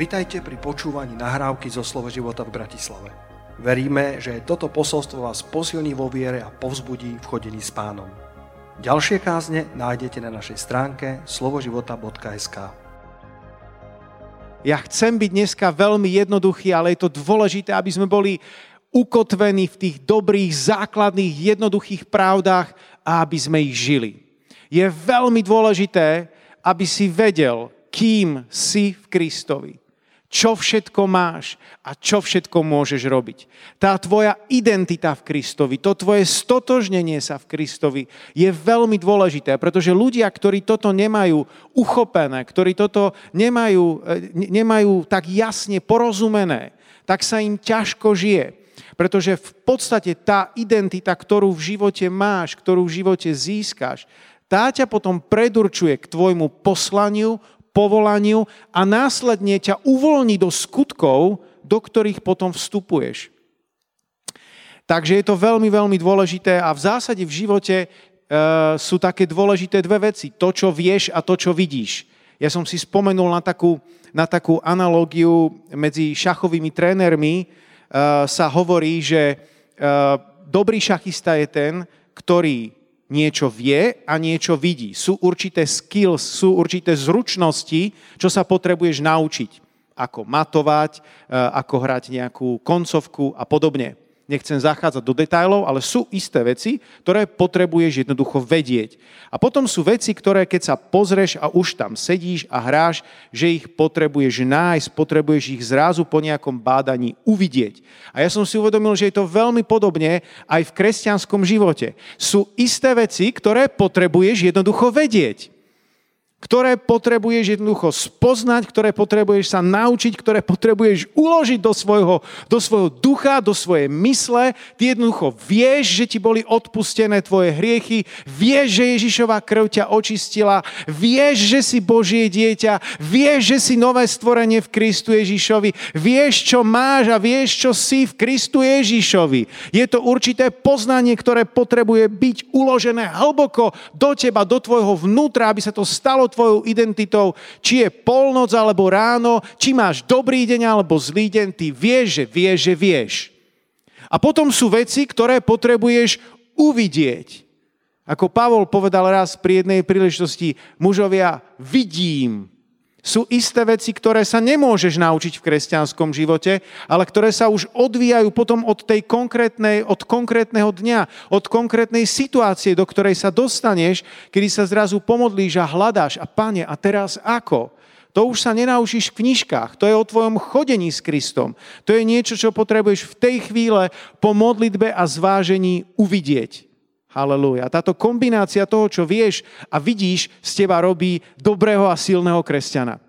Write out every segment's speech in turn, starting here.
Vitajte pri počúvaní nahrávky zo Slovo života v Bratislave. Veríme, že toto posolstvo vás posilní vo viere a povzbudí v chodení s pánom. Ďalšie kázne nájdete na našej stránke slovoživota.sk Ja chcem byť dneska veľmi jednoduchý, ale je to dôležité, aby sme boli ukotvení v tých dobrých, základných, jednoduchých pravdách a aby sme ich žili. Je veľmi dôležité, aby si vedel, kým si v Kristovi čo všetko máš a čo všetko môžeš robiť. Tá tvoja identita v Kristovi, to tvoje stotožnenie sa v Kristovi je veľmi dôležité, pretože ľudia, ktorí toto nemajú uchopené, ktorí toto nemajú, e, nemajú tak jasne porozumené, tak sa im ťažko žije. Pretože v podstate tá identita, ktorú v živote máš, ktorú v živote získaš, tá ťa potom predurčuje k tvojmu poslaniu, povolaniu a následne ťa uvoľní do skutkov, do ktorých potom vstupuješ. Takže je to veľmi, veľmi dôležité a v zásade v živote e, sú také dôležité dve veci. To, čo vieš a to, čo vidíš. Ja som si spomenul na takú, na takú analógiu medzi šachovými trénermi. E, sa hovorí, že e, dobrý šachista je ten, ktorý niečo vie a niečo vidí. Sú určité skills, sú určité zručnosti, čo sa potrebuješ naučiť. Ako matovať, e, ako hrať nejakú koncovku a podobne. Nechcem zachádzať do detajlov, ale sú isté veci, ktoré potrebuješ jednoducho vedieť. A potom sú veci, ktoré keď sa pozrieš a už tam sedíš a hráš, že ich potrebuješ nájsť, potrebuješ ich zrazu po nejakom bádaní uvidieť. A ja som si uvedomil, že je to veľmi podobne aj v kresťanskom živote. Sú isté veci, ktoré potrebuješ jednoducho vedieť ktoré potrebuješ jednoducho spoznať, ktoré potrebuješ sa naučiť, ktoré potrebuješ uložiť do svojho, do svojho ducha, do svojej mysle. Ty jednoducho vieš, že ti boli odpustené tvoje hriechy, vieš, že Ježišová krv ťa očistila, vieš, že si Božie dieťa, vieš, že si nové stvorenie v Kristu Ježišovi, vieš, čo máš a vieš, čo si v Kristu Ježišovi. Je to určité poznanie, ktoré potrebuje byť uložené hlboko do teba, do tvojho vnútra, aby sa to stalo tvojou identitou, či je polnoc alebo ráno, či máš dobrý deň alebo zlý deň, ty vieš, že vieš, že vieš. A potom sú veci, ktoré potrebuješ uvidieť. Ako Pavol povedal raz pri jednej príležitosti, mužovia, vidím, sú isté veci, ktoré sa nemôžeš naučiť v kresťanskom živote, ale ktoré sa už odvíjajú potom od tej konkrétnej, od konkrétneho dňa, od konkrétnej situácie, do ktorej sa dostaneš, kedy sa zrazu pomodlíš a hľadáš a pane, a teraz ako? To už sa nenaučíš v knižkách, to je o tvojom chodení s Kristom. To je niečo, čo potrebuješ v tej chvíle po modlitbe a zvážení uvidieť. Halelúja. Táto kombinácia toho, čo vieš a vidíš, z teba robí dobrého a silného kresťana.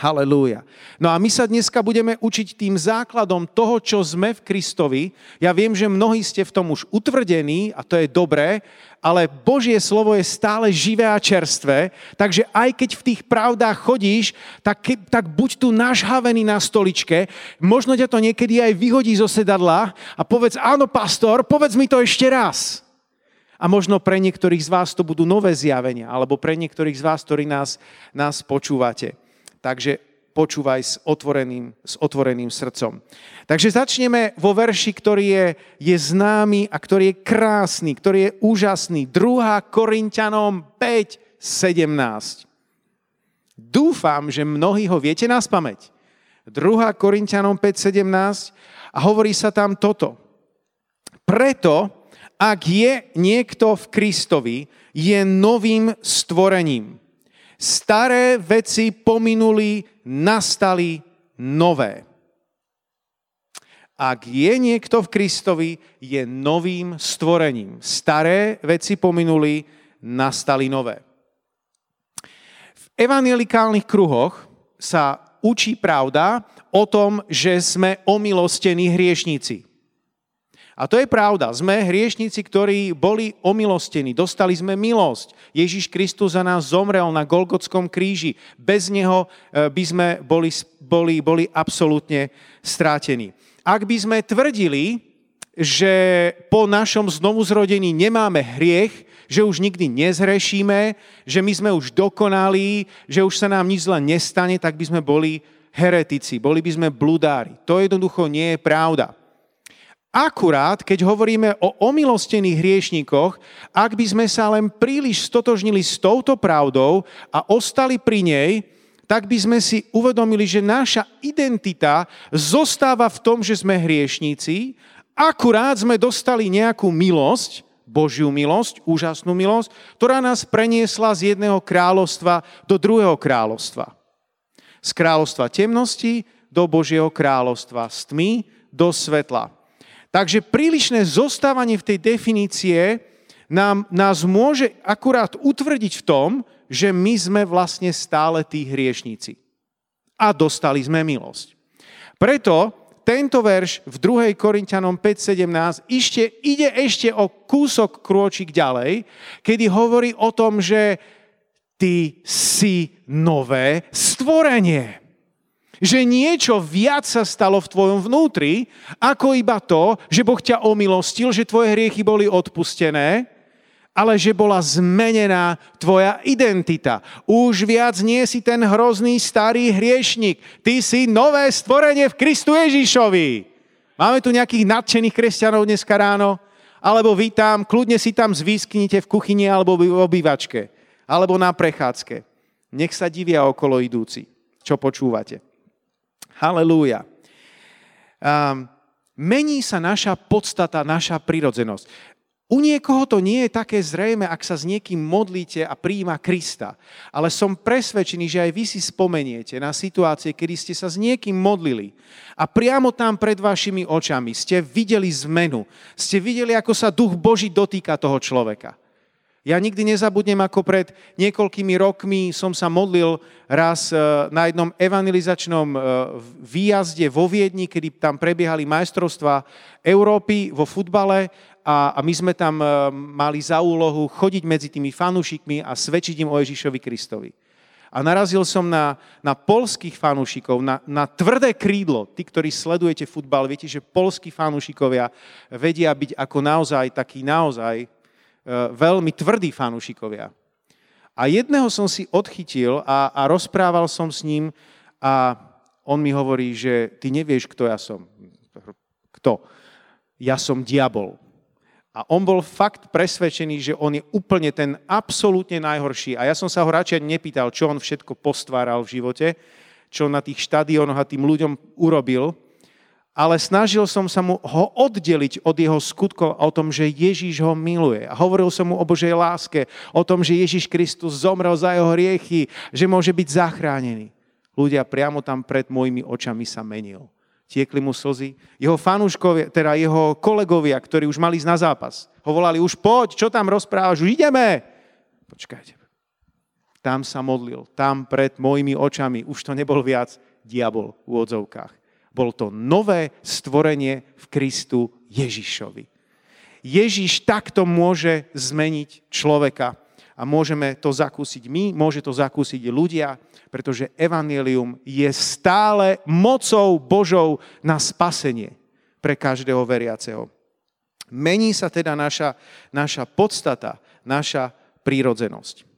Halelúja. No a my sa dneska budeme učiť tým základom toho, čo sme v Kristovi. Ja viem, že mnohí ste v tom už utvrdení a to je dobré, ale Božie slovo je stále živé a čerstvé, takže aj keď v tých pravdách chodíš, tak, tak buď tu nažhavený na stoličke, možno ťa to niekedy aj vyhodí zo sedadla a povedz, áno pastor, povedz mi to ešte raz. A možno pre niektorých z vás to budú nové zjavenia, alebo pre niektorých z vás, ktorí nás, nás počúvate. Takže počúvaj s otvoreným, s otvoreným srdcom. Takže začneme vo verši, ktorý je, je známy a ktorý je krásny, ktorý je úžasný. 2. Korintianom 5, 17. Dúfam, že mnohí ho viete nás pamäť. 2. Korintianom 5, 17 a hovorí sa tam toto. Preto, ak je niekto v Kristovi, je novým stvorením. Staré veci pominuli, nastali nové. Ak je niekto v Kristovi, je novým stvorením. Staré veci pominuli, nastali nové. V evangelikálnych kruhoch sa učí pravda o tom, že sme omilostení hriešníci. A to je pravda. Sme hriešnici, ktorí boli omilostení. Dostali sme milosť. Ježiš Kristus za nás zomrel na Golgotskom kríži. Bez neho e, by sme boli, boli, boli absolútne strátení. Ak by sme tvrdili, že po našom znovuzrodení nemáme hriech, že už nikdy nezhrešíme, že my sme už dokonalí, že už sa nám nič zle nestane, tak by sme boli heretici, boli by sme bludári. To jednoducho nie je pravda. Akurát, keď hovoríme o omilostených hriešníkoch, ak by sme sa len príliš stotožnili s touto pravdou a ostali pri nej, tak by sme si uvedomili, že naša identita zostáva v tom, že sme hriešníci, akurát sme dostali nejakú milosť, Božiu milosť, úžasnú milosť, ktorá nás preniesla z jedného kráľovstva do druhého kráľovstva. Z kráľovstva temnosti do Božieho kráľovstva, z tmy do svetla. Takže prílišné zostávanie v tej definície nám, nás môže akurát utvrdiť v tom, že my sme vlastne stále tí hriešníci. A dostali sme milosť. Preto tento verš v 2. Korintianom 5.17 ešte, ide ešte o kúsok krôčik ďalej, kedy hovorí o tom, že ty si nové stvorenie že niečo viac sa stalo v tvojom vnútri, ako iba to, že Boh ťa omilostil, že tvoje hriechy boli odpustené, ale že bola zmenená tvoja identita. Už viac nie si ten hrozný starý hriešnik. Ty si nové stvorenie v Kristu Ježišovi. Máme tu nejakých nadšených kresťanov dneska ráno? Alebo vy tam, kľudne si tam zvýsknite v kuchyni alebo v obývačke. Alebo na prechádzke. Nech sa divia okolo idúci, čo počúvate. Halelúja. Um, mení sa naša podstata, naša prirodzenosť. U niekoho to nie je také zrejme, ak sa s niekým modlíte a príjima Krista. Ale som presvedčený, že aj vy si spomeniete na situácie, kedy ste sa s niekým modlili a priamo tam pred vašimi očami ste videli zmenu. Ste videli, ako sa duch Boží dotýka toho človeka. Ja nikdy nezabudnem, ako pred niekoľkými rokmi som sa modlil raz e, na jednom evangelizačnom e, výjazde vo Viedni, kedy tam prebiehali majstrovstva Európy vo futbale a, my sme tam e, mali za úlohu chodiť medzi tými fanúšikmi a svedčiť im o Ježišovi Kristovi. A narazil som na, na polských fanúšikov, na, na tvrdé krídlo. Tí, ktorí sledujete futbal, viete, že polskí fanúšikovia vedia byť ako naozaj taký naozaj veľmi tvrdí fanúšikovia. A jedného som si odchytil a, a rozprával som s ním a on mi hovorí, že ty nevieš, kto ja som. Kto? Ja som diabol. A on bol fakt presvedčený, že on je úplne ten absolútne najhorší. A ja som sa ho radšej nepýtal, čo on všetko postváral v živote, čo na tých štadiónoch a tým ľuďom urobil, ale snažil som sa mu ho oddeliť od jeho skutkov o tom, že Ježíš ho miluje. A hovoril som mu o Božej láske, o tom, že Ježíš Kristus zomrel za jeho hriechy, že môže byť zachránený. Ľudia priamo tam pred mojimi očami sa menil. Tiekli mu slzy. Jeho fanúškovia, teda jeho kolegovia, ktorí už mali ísť na zápas, ho volali, už poď, čo tam rozprávaš, už ideme. Počkajte. Tam sa modlil, tam pred mojimi očami, už to nebol viac diabol v odzovkách bol to nové stvorenie v Kristu Ježišovi. Ježiš takto môže zmeniť človeka a môžeme to zakúsiť my, môže to zakúsiť ľudia, pretože evanelium je stále mocou Božou na spasenie pre každého veriaceho. Mení sa teda naša, naša podstata, naša prírodzenosť.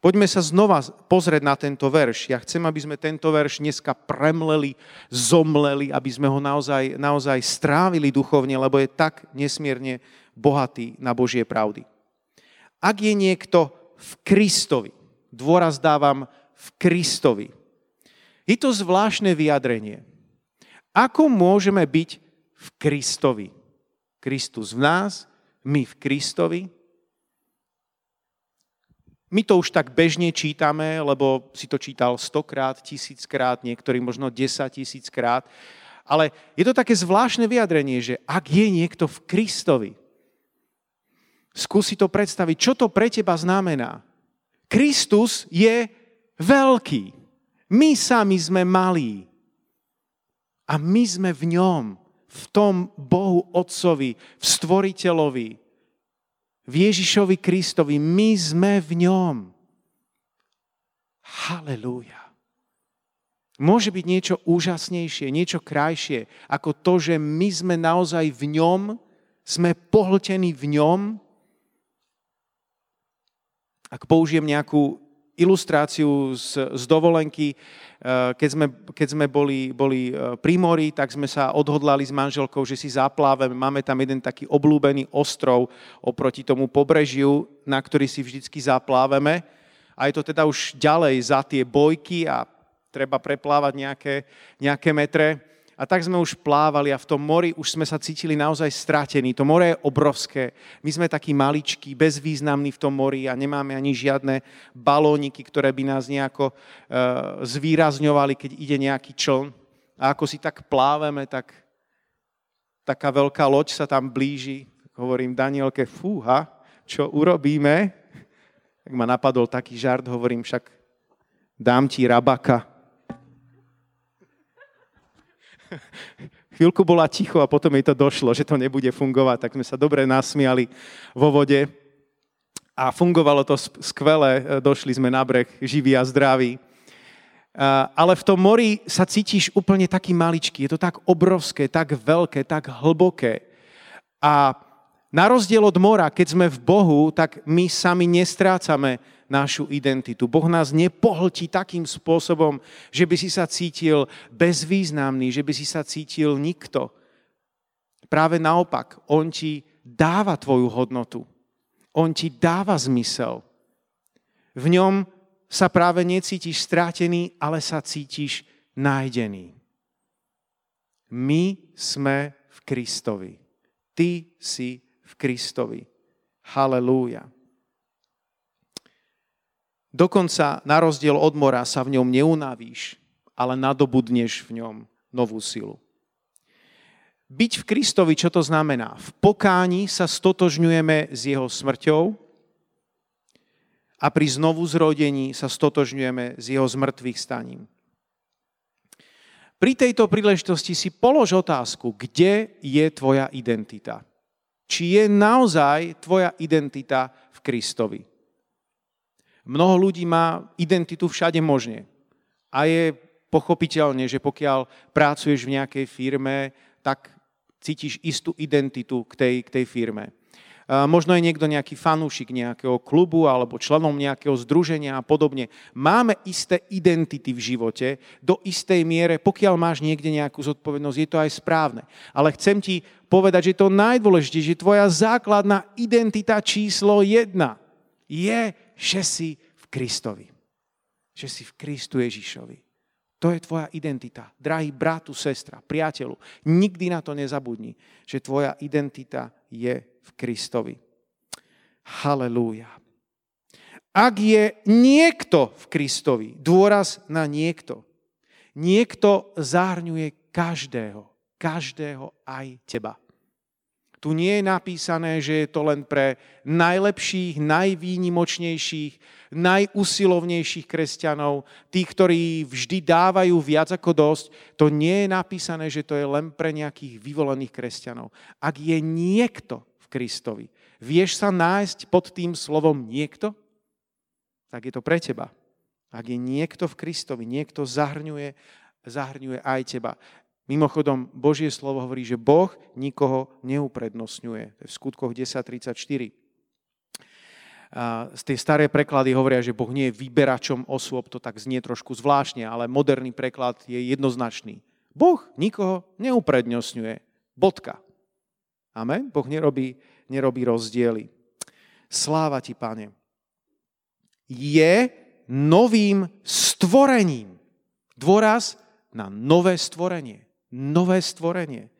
Poďme sa znova pozrieť na tento verš. Ja chcem, aby sme tento verš dneska premleli, zomleli, aby sme ho naozaj, naozaj strávili duchovne, lebo je tak nesmierne bohatý na Božie pravdy. Ak je niekto v Kristovi, dôraz dávam v Kristovi, je to zvláštne vyjadrenie. Ako môžeme byť v Kristovi? Kristus v nás, my v Kristovi, my to už tak bežne čítame, lebo si to čítal stokrát, tisíckrát, niektorí možno desať tisíckrát. Ale je to také zvláštne vyjadrenie, že ak je niekto v Kristovi, skúsi to predstaviť, čo to pre teba znamená. Kristus je veľký. My sami sme malí. A my sme v ňom, v tom Bohu Otcovi, v Stvoriteľovi, v Ježišovi Kristovi. My sme v ňom. Halelúja. Môže byť niečo úžasnejšie, niečo krajšie, ako to, že my sme naozaj v ňom, sme pohltení v ňom. Ak použijem nejakú ilustráciu z, z dovolenky. Keď sme, keď sme boli, boli pri mori, tak sme sa odhodlali s manželkou, že si zaplávame. Máme tam jeden taký oblúbený ostrov oproti tomu pobrežiu, na ktorý si vždycky zaplávame. A je to teda už ďalej za tie bojky a treba preplávať nejaké, nejaké metre. A tak sme už plávali a v tom mori už sme sa cítili naozaj stratení. To more je obrovské. My sme takí maličkí, bezvýznamní v tom mori a nemáme ani žiadne balóniky, ktoré by nás nejako uh, zvýrazňovali, keď ide nejaký čln. A ako si tak pláveme, tak taká veľká loď sa tam blíži. Hovorím Danielke, fúha, čo urobíme? Tak ma napadol taký žart, hovorím však, dám ti rabaka. Chvíľku bola ticho a potom jej to došlo, že to nebude fungovať, tak sme sa dobre nasmiali vo vode a fungovalo to skvele, došli sme na breh živí a zdraví. Ale v tom mori sa cítiš úplne taký maličký, je to tak obrovské, tak veľké, tak hlboké. A na rozdiel od mora, keď sme v Bohu, tak my sami nestrácame našu identitu. Boh nás nepohltí takým spôsobom, že by si sa cítil bezvýznamný, že by si sa cítil nikto. Práve naopak, On ti dáva tvoju hodnotu. On ti dáva zmysel. V ňom sa práve necítiš strátený, ale sa cítiš nájdený. My sme v Kristovi. Ty si v Kristovi. Halelúja. Dokonca na rozdiel od mora sa v ňom neunavíš, ale nadobudneš v ňom novú silu. Byť v Kristovi, čo to znamená? V pokáni sa stotožňujeme s jeho smrťou a pri znovu zrodení sa stotožňujeme s jeho zmrtvých staním. Pri tejto príležitosti si polož otázku, kde je tvoja identita. Či je naozaj tvoja identita v Kristovi. Mnoho ľudí má identitu všade možne. A je pochopiteľne, že pokiaľ pracuješ v nejakej firme, tak cítiš istú identitu k tej, k tej firme. Možno je niekto nejaký fanúšik nejakého klubu alebo členom nejakého združenia a podobne. Máme isté identity v živote do istej miere, pokiaľ máš niekde nejakú zodpovednosť, je to aj správne. Ale chcem ti povedať, že to najdôležitejšie, že tvoja základná identita číslo jedna je že si v Kristovi. Že si v Kristu Ježišovi. To je tvoja identita. Drahý bratu, sestra, priateľu, nikdy na to nezabudni, že tvoja identita je v Kristovi. Halelúja. Ak je niekto v Kristovi, dôraz na niekto, niekto zahrňuje každého, každého aj teba. Tu nie je napísané, že je to len pre najlepších, najvýnimočnejších, najusilovnejších kresťanov, tých, ktorí vždy dávajú viac ako dosť. To nie je napísané, že to je len pre nejakých vyvolených kresťanov. Ak je niekto v Kristovi, vieš sa nájsť pod tým slovom niekto? Tak je to pre teba. Ak je niekto v Kristovi, niekto zahrňuje, zahrňuje aj teba. Mimochodom, Božie slovo hovorí, že Boh nikoho neuprednostňuje. To je v skutkoch 10.34. A z tej staré preklady hovoria, že Boh nie je vyberačom osôb, to tak znie trošku zvláštne, ale moderný preklad je jednoznačný. Boh nikoho neuprednostňuje. Bodka. Amen? Boh nerobí, nerobí rozdiely. Sláva ti, pane. Je novým stvorením. Dôraz na nové stvorenie nové stvorenie.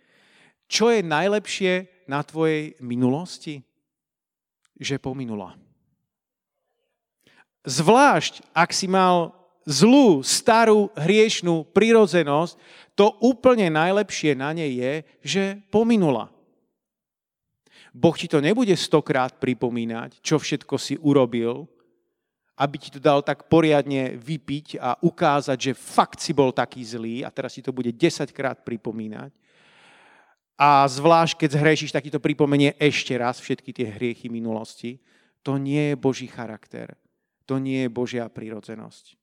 Čo je najlepšie na tvojej minulosti? Že pominula. Zvlášť, ak si mal zlú, starú, hriešnú prirodzenosť, to úplne najlepšie na nej je, že pominula. Boh ti to nebude stokrát pripomínať, čo všetko si urobil, aby ti to dal tak poriadne vypiť a ukázať, že fakt si bol taký zlý a teraz si to bude 10 krát pripomínať. A zvlášť, keď zhrešíš, tak ti to pripomenie ešte raz všetky tie hriechy minulosti. To nie je Boží charakter. To nie je Božia prírodzenosť.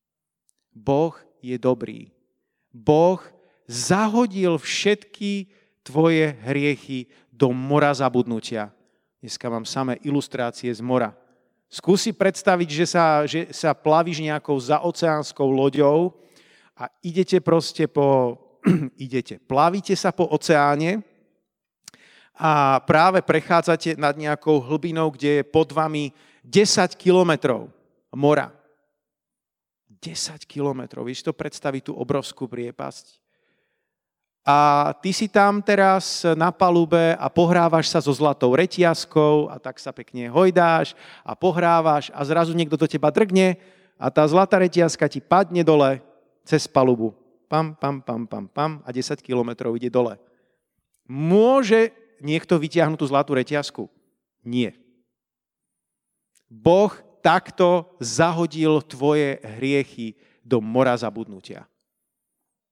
Boh je dobrý. Boh zahodil všetky tvoje hriechy do mora zabudnutia. Dneska mám samé ilustrácie z mora Skúsi predstaviť, že sa, že sa plavíš nejakou zaoceánskou loďou a idete proste po, idete, plavíte sa po oceáne a práve prechádzate nad nejakou hlbinou, kde je pod vami 10 kilometrov mora. 10 kilometrov. Vieš to predstaviť tú obrovskú priepasť? A ty si tam teraz na palube a pohrávaš sa so zlatou reťazkou a tak sa pekne hojdáš a pohrávaš a zrazu niekto do teba drgne a tá zlatá reťazka ti padne dole cez palubu. Pam, pam, pam, pam, pam a 10 kilometrov ide dole. Môže niekto vytiahnuť tú zlatú reťazku? Nie. Boh takto zahodil tvoje hriechy do mora zabudnutia.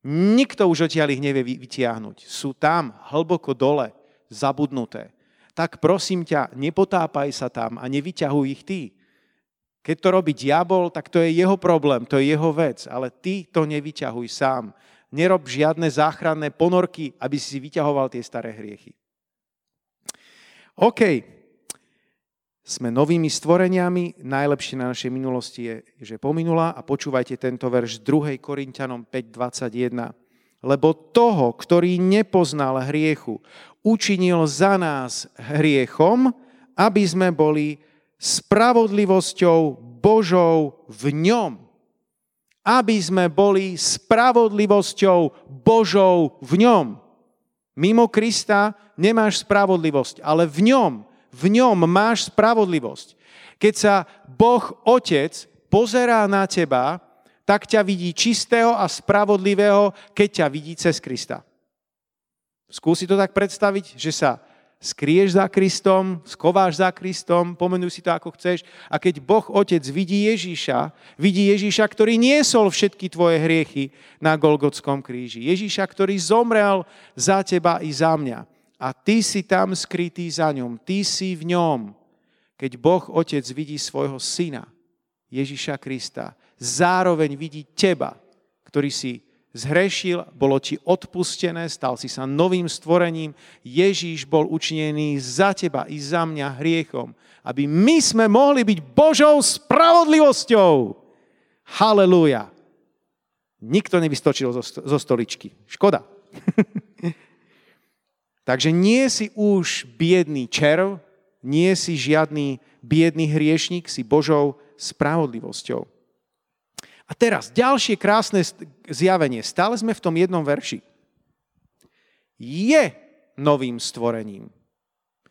Nikto už odtiaľ ich nevie vytiahnuť. Sú tam, hlboko dole, zabudnuté. Tak prosím ťa, nepotápaj sa tam a nevyťahuj ich ty. Keď to robí diabol, tak to je jeho problém, to je jeho vec, ale ty to nevyťahuj sám. Nerob žiadne záchranné ponorky, aby si vyťahoval tie staré hriechy. OK, sme novými stvoreniami, najlepšie na našej minulosti je, že pominula a počúvajte tento verš 2. Korintianom 5.21. Lebo toho, ktorý nepoznal hriechu, učinil za nás hriechom, aby sme boli spravodlivosťou Božou v ňom. Aby sme boli spravodlivosťou Božou v ňom. Mimo Krista nemáš spravodlivosť, ale v ňom v ňom máš spravodlivosť. Keď sa Boh Otec pozerá na teba, tak ťa vidí čistého a spravodlivého, keď ťa vidí cez Krista. Skúsi to tak predstaviť, že sa skrieš za Kristom, skováš za Kristom, pomenuj si to ako chceš. A keď Boh Otec vidí Ježíša, vidí Ježíša, ktorý niesol všetky tvoje hriechy na Golgotskom kríži. Ježíša, ktorý zomrel za teba i za mňa a ty si tam skrytý za ňom, ty si v ňom. Keď Boh Otec vidí svojho syna, Ježiša Krista, zároveň vidí teba, ktorý si zhrešil, bolo ti odpustené, stal si sa novým stvorením, Ježíš bol učinený za teba i za mňa hriechom, aby my sme mohli byť Božou spravodlivosťou. Halelúja. Nikto nevystočil zo stoličky. Škoda. Takže nie si už biedný červ, nie si žiadny biedný hriešnik, si Božou spravodlivosťou. A teraz ďalšie krásne zjavenie. Stále sme v tom jednom verši. Je novým stvorením.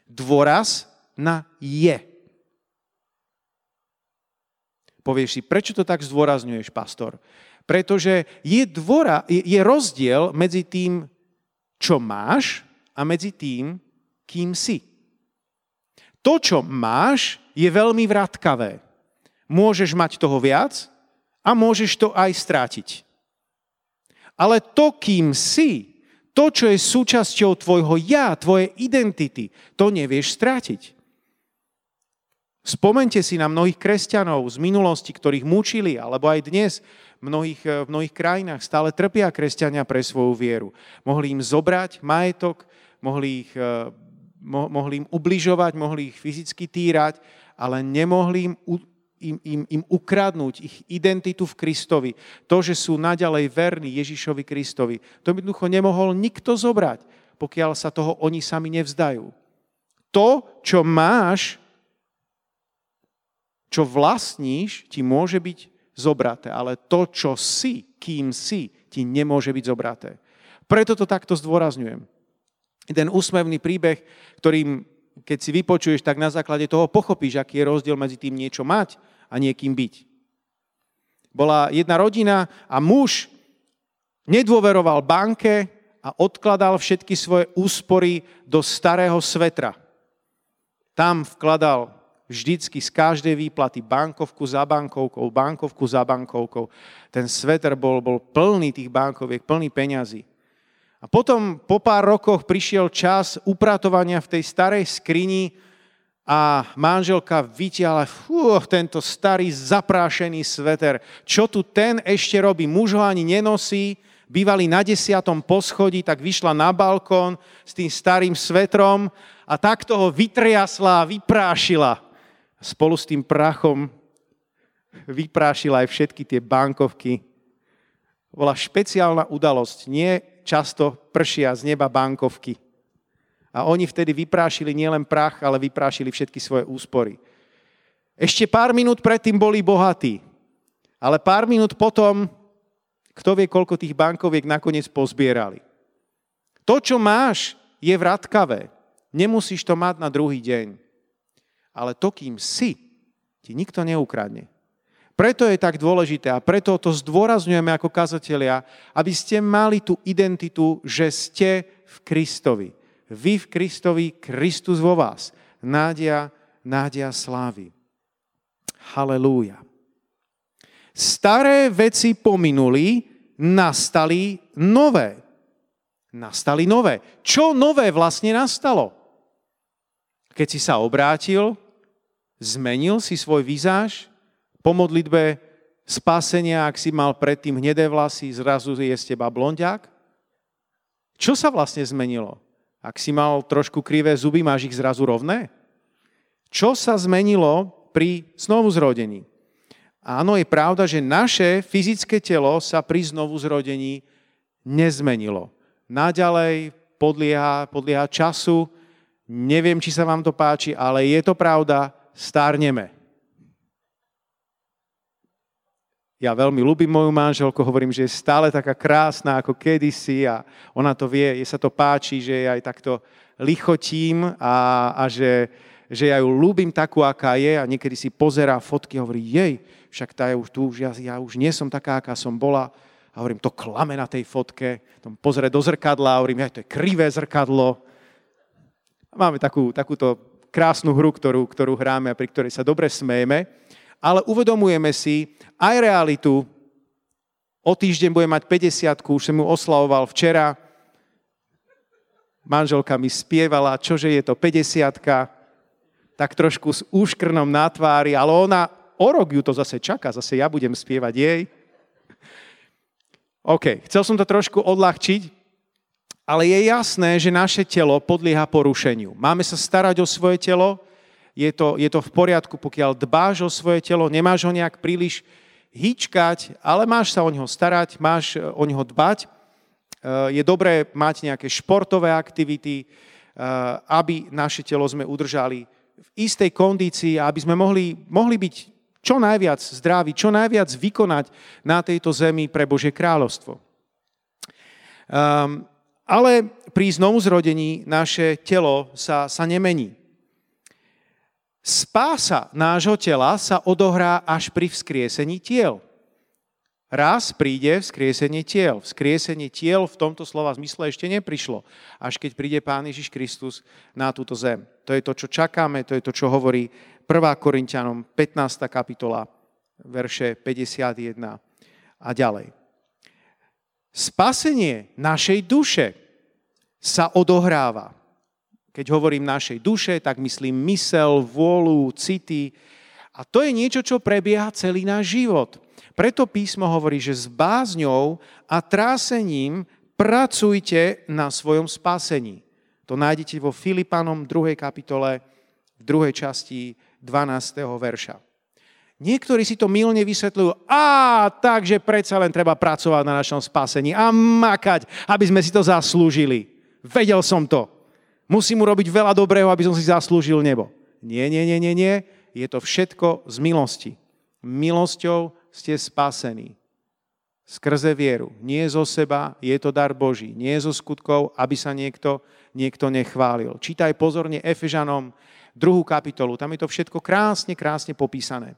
Dôraz na je. Povieš si, prečo to tak zdôrazňuješ, pastor? Pretože je, dvora, je rozdiel medzi tým, čo máš a medzi tým, kým si. To, čo máš, je veľmi vratkavé. Môžeš mať toho viac a môžeš to aj strátiť. Ale to, kým si, to, čo je súčasťou tvojho ja, tvojej identity, to nevieš strátiť. Spomente si na mnohých kresťanov z minulosti, ktorých mučili, alebo aj dnes v mnohých, v mnohých krajinách stále trpia kresťania pre svoju vieru. Mohli im zobrať majetok, mohli, ich, eh, mo, mohli im ubližovať, mohli ich fyzicky týrať, ale nemohli im, im, im, im ukradnúť ich identitu v Kristovi. To, že sú naďalej verní Ježišovi Kristovi. To jednoducho nemohol nikto zobrať, pokiaľ sa toho oni sami nevzdajú. To, čo máš, čo vlastníš, ti môže byť zobraté, ale to, čo si, kým si, ti nemôže byť zobraté. Preto to takto zdôrazňujem ten úsmevný príbeh, ktorým keď si vypočuješ, tak na základe toho pochopíš, aký je rozdiel medzi tým niečo mať a niekým byť. Bola jedna rodina a muž nedôveroval banke a odkladal všetky svoje úspory do starého svetra. Tam vkladal vždycky z každej výplaty bankovku za bankovkou, bankovku za bankovkou. Ten sveter bol, bol plný tých bankoviek, plný peňazí. A potom po pár rokoch prišiel čas upratovania v tej starej skrini a manželka vytiala fú, tento starý zaprášený sveter. Čo tu ten ešte robí? Muž ho ani nenosí, bývali na desiatom poschodí, tak vyšla na balkón s tým starým svetrom a takto ho vytriasla a vyprášila. spolu s tým prachom vyprášil aj všetky tie bankovky. Bola špeciálna udalosť. Nie často pršia z neba bankovky. A oni vtedy vyprášili nielen prach, ale vyprášili všetky svoje úspory. Ešte pár minút predtým boli bohatí. Ale pár minút potom, kto vie, koľko tých bankoviek nakoniec pozbierali. To, čo máš, je vratkavé. Nemusíš to mať na druhý deň. Ale to, kým si, ti nikto neukradne. Preto je tak dôležité a preto to zdôrazňujeme ako kazatelia, aby ste mali tú identitu, že ste v Kristovi. Vy v Kristovi, Kristus vo vás. Nádia, nádia slávy. Halelúja. Staré veci pominuli, nastali nové. Nastali nové. Čo nové vlastne nastalo? Keď si sa obrátil, zmenil si svoj výzáž, po modlitbe spásenia, ak si mal predtým hnedé vlasy, zrazu je z teba blondiak? Čo sa vlastne zmenilo? Ak si mal trošku krivé zuby, máš ich zrazu rovné? Čo sa zmenilo pri znovu zrodení? Áno, je pravda, že naše fyzické telo sa pri znovu zrodení nezmenilo. Naďalej podlieha, podlieha času, neviem, či sa vám to páči, ale je to pravda, stárneme. Ja veľmi ľúbim moju manželku, hovorím, že je stále taká krásna ako kedysi a ona to vie, jej sa to páči, že ja aj takto lichotím a, a že, že ja ju ľúbim takú, aká je a niekedy si pozerá fotky a hovorí, jej, však tá je už tu, ja, ja už nie som taká, aká som bola. A hovorím, to klame na tej fotke, tom pozrie do zrkadla a hovorím, ja, to je krivé zrkadlo. Máme takú, takúto krásnu hru, ktorú, ktorú hráme a pri ktorej sa dobre smejeme ale uvedomujeme si aj realitu. O týždeň bude mať 50 už som mu oslavoval včera. Manželka mi spievala, čože je to 50 tak trošku s úškrnom na tvári, ale ona o rok ju to zase čaká, zase ja budem spievať jej. OK, chcel som to trošku odľahčiť, ale je jasné, že naše telo podlieha porušeniu. Máme sa starať o svoje telo, je to, je to v poriadku, pokiaľ dbáš o svoje telo, nemáš ho nejak príliš hýčkať, ale máš sa o neho starať, máš e, o neho dbať. E, je dobré mať nejaké športové aktivity, e, aby naše telo sme udržali v istej kondícii a aby sme mohli, mohli byť čo najviac zdraví, čo najviac vykonať na tejto zemi pre Božie kráľovstvo. Um, ale pri znovuzrodení naše telo sa, sa nemení. Spása nášho tela sa odohrá až pri vzkriesení tiel. Raz príde vzkriesenie tiel. Vzkriesenie tiel v tomto slova zmysle ešte neprišlo, až keď príde Pán Ježiš Kristus na túto zem. To je to, čo čakáme, to je to, čo hovorí 1. Korintianom 15. kapitola, verše 51 a ďalej. Spasenie našej duše sa odohráva keď hovorím našej duše, tak myslím mysel, vôľu, city. A to je niečo, čo prebieha celý náš život. Preto písmo hovorí, že s bázňou a trásením pracujte na svojom spasení. To nájdete vo Filipanom 2. kapitole v druhej časti 12. verša. Niektorí si to milne vysvetľujú, a takže predsa len treba pracovať na našom spasení a makať, aby sme si to zaslúžili. Vedel som to. Musím urobiť veľa dobrého, aby som si zaslúžil nebo. Nie, nie, nie, nie, nie. Je to všetko z milosti. Milosťou ste spasení. Skrze vieru. Nie zo seba, je to dar Boží. Nie zo skutkov, aby sa niekto, niekto nechválil. Čítaj pozorne Efežanom druhú kapitolu. Tam je to všetko krásne, krásne popísané.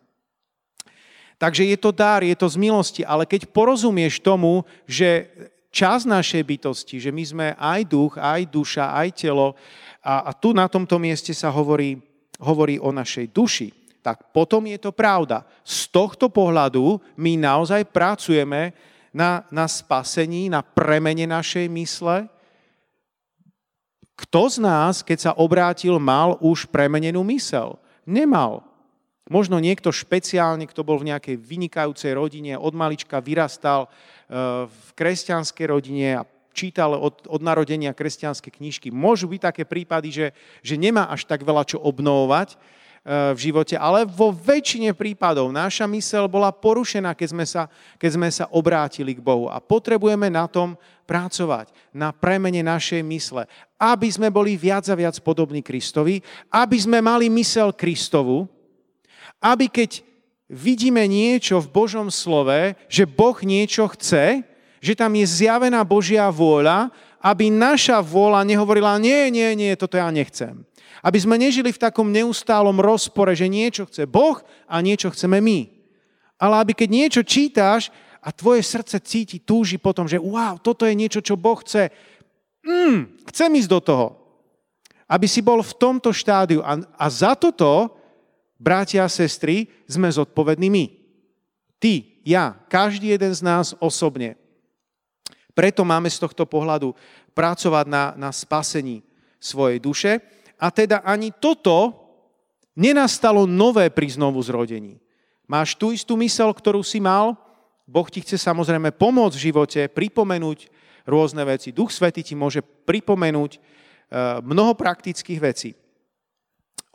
Takže je to dar, je to z milosti, ale keď porozumieš tomu, že čas našej bytosti, že my sme aj duch, aj duša, aj telo a, a tu na tomto mieste sa hovorí, hovorí o našej duši, tak potom je to pravda. Z tohto pohľadu my naozaj pracujeme na, na spasení, na premene našej mysle. Kto z nás, keď sa obrátil, mal už premenenú mysel? Nemal. Možno niekto špeciálne, kto bol v nejakej vynikajúcej rodine, od malička vyrastal v kresťanskej rodine a čítal od, od narodenia kresťanské knižky. Môžu byť také prípady, že, že nemá až tak veľa čo obnovovať, v živote, ale vo väčšine prípadov naša mysel bola porušená, keď sme, sa, keď sme sa obrátili k Bohu. A potrebujeme na tom pracovať, na premene našej mysle, aby sme boli viac a viac podobní Kristovi, aby sme mali mysel Kristovu, aby keď vidíme niečo v Božom slove, že Boh niečo chce, že tam je zjavená Božia vôľa, aby naša vôľa nehovorila, nie, nie, nie, toto ja nechcem. Aby sme nežili v takom neustálom rozpore, že niečo chce Boh a niečo chceme my. Ale aby keď niečo čítáš a tvoje srdce cíti, túži potom, že wow, toto je niečo, čo Boh chce, mm, chcem ísť do toho. Aby si bol v tomto štádiu. A, a za toto, bratia a sestry, sme zodpovední my. Ty, ja, každý jeden z nás osobne. Preto máme z tohto pohľadu pracovať na, na spasení svojej duše a teda ani toto nenastalo nové pri znovu zrodení. Máš tú istú mysel, ktorú si mal, Boh ti chce samozrejme pomôcť v živote, pripomenúť rôzne veci. Duch Svety ti môže pripomenúť e, mnoho praktických vecí.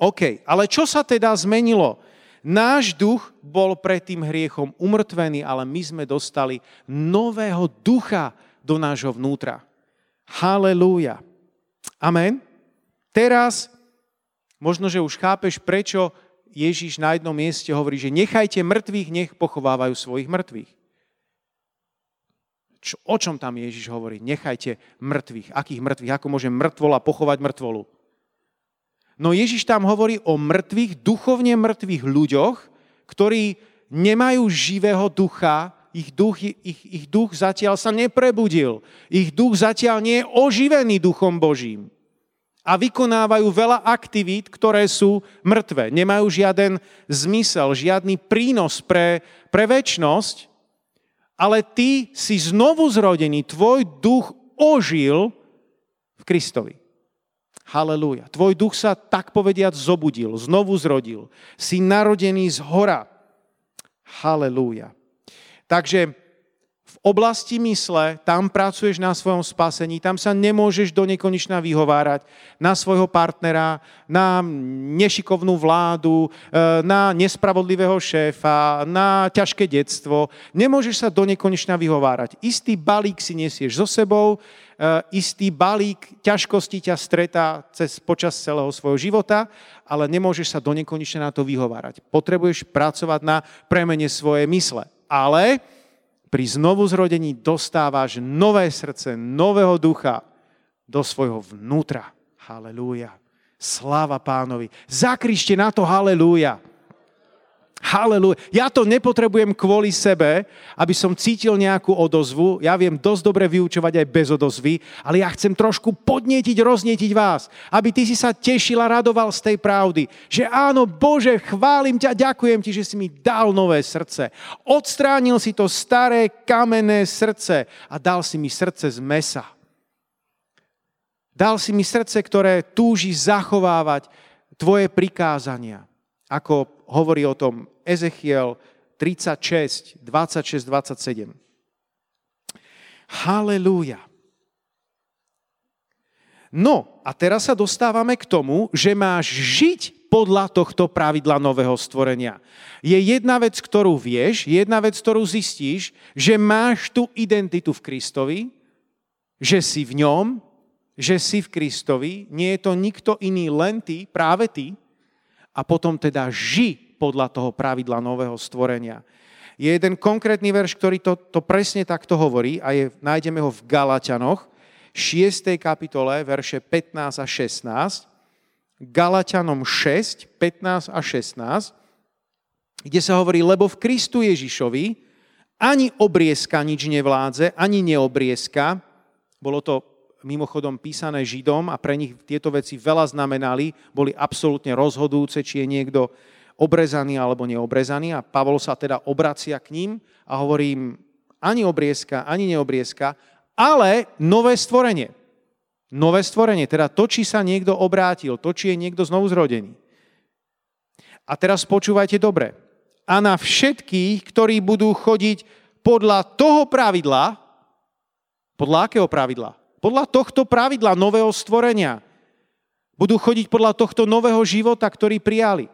OK, ale čo sa teda zmenilo? Náš duch bol pred tým hriechom umrtvený, ale my sme dostali nového ducha do nášho vnútra. Halelúja. Amen. Teraz možno, že už chápeš, prečo Ježíš na jednom mieste hovorí, že nechajte mŕtvych, nech pochovávajú svojich mŕtvych. Čo, o čom tam Ježíš hovorí? Nechajte mŕtvych. Akých mŕtvych? Ako môže mŕtvola pochovať mŕtvolu? No Ježíš tam hovorí o mŕtvych, duchovne mŕtvych ľuďoch, ktorí nemajú živého ducha, ich duch, ich, ich duch zatiaľ sa neprebudil. Ich duch zatiaľ nie je oživený duchom Božím a vykonávajú veľa aktivít, ktoré sú mŕtve. Nemajú žiaden zmysel, žiadny prínos pre, pre väčnosť, ale ty si znovu zrodený, tvoj duch ožil v Kristovi. Halelúja. Tvoj duch sa tak povediať zobudil, znovu zrodil. Si narodený z hora. Halelúja. Takže oblasti mysle, tam pracuješ na svojom spasení, tam sa nemôžeš do nekonečna vyhovárať na svojho partnera, na nešikovnú vládu, eh, na nespravodlivého šéfa, na ťažké detstvo. Nemôžeš sa do nekonečna vyhovárať. Istý balík si nesieš so sebou, eh, istý balík ťažkosti ťa stretá cez, počas celého svojho života, ale nemôžeš sa do nekonečna na to vyhovárať. Potrebuješ pracovať na premene svojej mysle. Ale pri znovu zrodení dostávaš nové srdce, nového ducha do svojho vnútra. Halelúja. Sláva pánovi. Zakrište na to halelúja. Halelúja. Ja to nepotrebujem kvôli sebe, aby som cítil nejakú odozvu. Ja viem dosť dobre vyučovať aj bez odozvy, ale ja chcem trošku podnietiť, roznietiť vás, aby ty si sa tešil a radoval z tej pravdy, že áno, Bože, chválim ťa, ďakujem ti, že si mi dal nové srdce. Odstránil si to staré kamenné srdce a dal si mi srdce z mesa. Dal si mi srdce, ktoré túži zachovávať tvoje prikázania. Ako hovorí o tom Ezechiel 36, 26, 27. Halelúja. No a teraz sa dostávame k tomu, že máš žiť podľa tohto pravidla nového stvorenia. Je jedna vec, ktorú vieš, jedna vec, ktorú zistíš, že máš tú identitu v Kristovi, že si v ňom, že si v Kristovi, nie je to nikto iný, len ty, práve ty, a potom teda ži podľa toho pravidla nového stvorenia. Je jeden konkrétny verš, ktorý to, to presne takto hovorí a je, nájdeme ho v Galatianoch, 6. kapitole, verše 15 a 16. Galatianom 6, 15 a 16, kde sa hovorí, lebo v Kristu Ježišovi ani obriezka nič nevládze, ani neobriezka. Bolo to mimochodom písané Židom a pre nich tieto veci veľa znamenali, boli absolútne rozhodujúce, či je niekto obrezaný alebo neobrezaný a Pavol sa teda obracia k ním a hovorí im ani obriezka, ani neobriezka, ale nové stvorenie. Nové stvorenie, teda to, či sa niekto obrátil, to, či je niekto znovu zrodený. A teraz počúvajte dobre. A na všetkých, ktorí budú chodiť podľa toho pravidla, podľa akého pravidla? Podľa tohto pravidla nového stvorenia. Budú chodiť podľa tohto nového života, ktorý prijali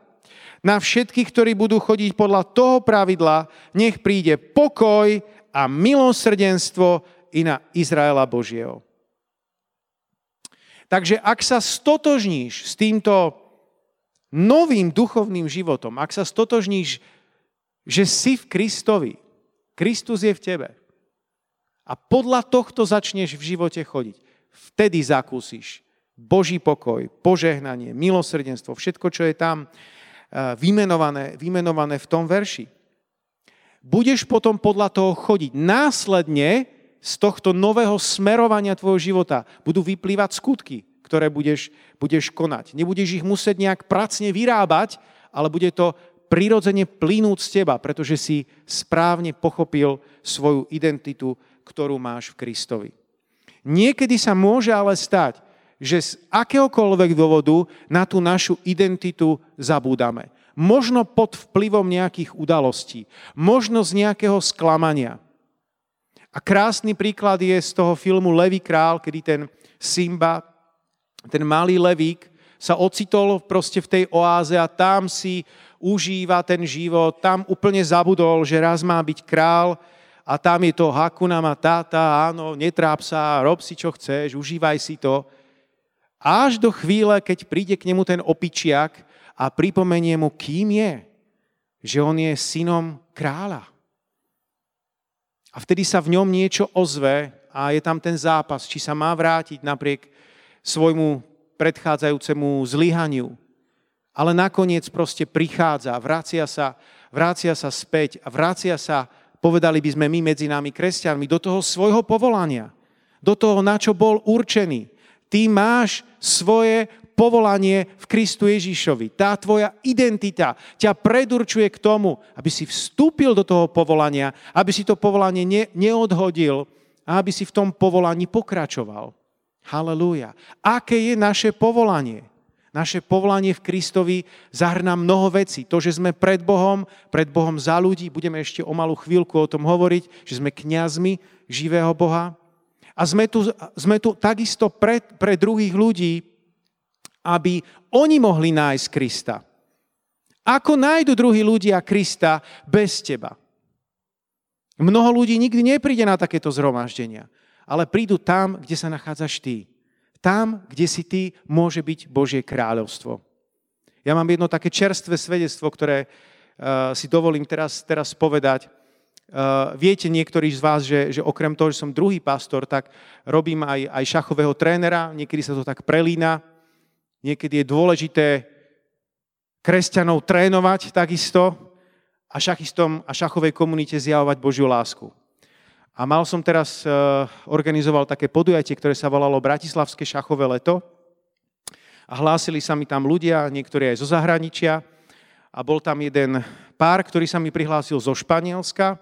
na všetkých, ktorí budú chodiť podľa toho pravidla, nech príde pokoj a milosrdenstvo i na Izraela Božieho. Takže ak sa stotožníš s týmto novým duchovným životom, ak sa stotožníš, že si v Kristovi, Kristus je v tebe a podľa tohto začneš v živote chodiť, vtedy zakúsiš Boží pokoj, požehnanie, milosrdenstvo, všetko, čo je tam eh, vymenované, vymenované v tom verši. Budeš potom podľa toho chodiť. Následne z tohto nového smerovania tvojho života budú vyplývať skutky, ktoré budeš, budeš konať. Nebudeš ich musieť nejak pracne vyrábať, ale bude to prirodzene plynúť z teba, pretože si správne pochopil svoju identitu, ktorú máš v Kristovi. Niekedy sa môže ale stať, že z akéhokoľvek dôvodu na tú našu identitu zabúdame. Možno pod vplyvom nejakých udalostí, možno z nejakého sklamania. A krásny príklad je z toho filmu Levý král, kedy ten Simba, ten malý levík, sa ocitol proste v tej oáze a tam si užíva ten život, tam úplne zabudol, že raz má byť král a tam je to Hakuna Matata, áno, netráp sa, rob si čo chceš, užívaj si to. Až do chvíle, keď príde k nemu ten opičiak a pripomenie mu, kým je, že on je synom kráľa. A vtedy sa v ňom niečo ozve a je tam ten zápas, či sa má vrátiť napriek svojmu predchádzajúcemu zlyhaniu. Ale nakoniec proste prichádza, vracia sa, vracia sa späť a vracia sa, povedali by sme my medzi nami kresťanmi, do toho svojho povolania, do toho, na čo bol určený. Ty máš svoje povolanie v Kristu Ježišovi. Tá tvoja identita ťa predurčuje k tomu, aby si vstúpil do toho povolania, aby si to povolanie ne, neodhodil a aby si v tom povolaní pokračoval. Halelúja. Aké je naše povolanie? Naše povolanie v Kristovi zahrná mnoho vecí. To, že sme pred Bohom, pred Bohom za ľudí, budeme ešte o malú chvíľku o tom hovoriť, že sme kňazmi živého Boha. A sme tu, sme tu takisto pre, pre druhých ľudí, aby oni mohli nájsť Krista. Ako nájdu druhí ľudia Krista bez teba? Mnoho ľudí nikdy nepríde na takéto zhromaždenia, ale prídu tam, kde sa nachádzaš ty. Tam, kde si ty, môže byť Božie kráľovstvo. Ja mám jedno také čerstvé svedectvo, ktoré uh, si dovolím teraz, teraz povedať. Uh, viete niektorí z vás, že, že okrem toho, že som druhý pastor, tak robím aj, aj šachového trénera, niekedy sa to tak prelína. Niekedy je dôležité kresťanov trénovať takisto a šachistom a šachovej komunite zjavovať Božiu lásku. A mal som teraz, uh, organizoval také podujatie, ktoré sa volalo Bratislavské šachové leto. A hlásili sa mi tam ľudia, niektorí aj zo zahraničia. A bol tam jeden pár, ktorý sa mi prihlásil zo Španielska.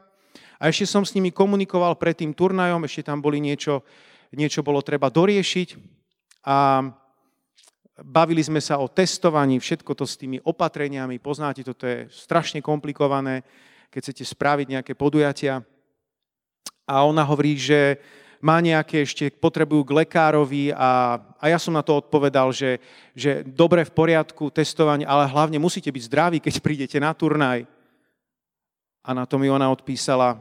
A ešte som s nimi komunikoval pred tým turnajom, ešte tam boli niečo, niečo bolo treba doriešiť. A Bavili sme sa o testovaní, všetko to s tými opatreniami. Poznáte, toto je strašne komplikované, keď chcete spraviť nejaké podujatia. A ona hovorí, že má nejaké ešte, potrebujú k lekárovi a, a ja som na to odpovedal, že, že dobre v poriadku testovanie, ale hlavne musíte byť zdraví, keď prídete na turnaj. A na to mi ona odpísala,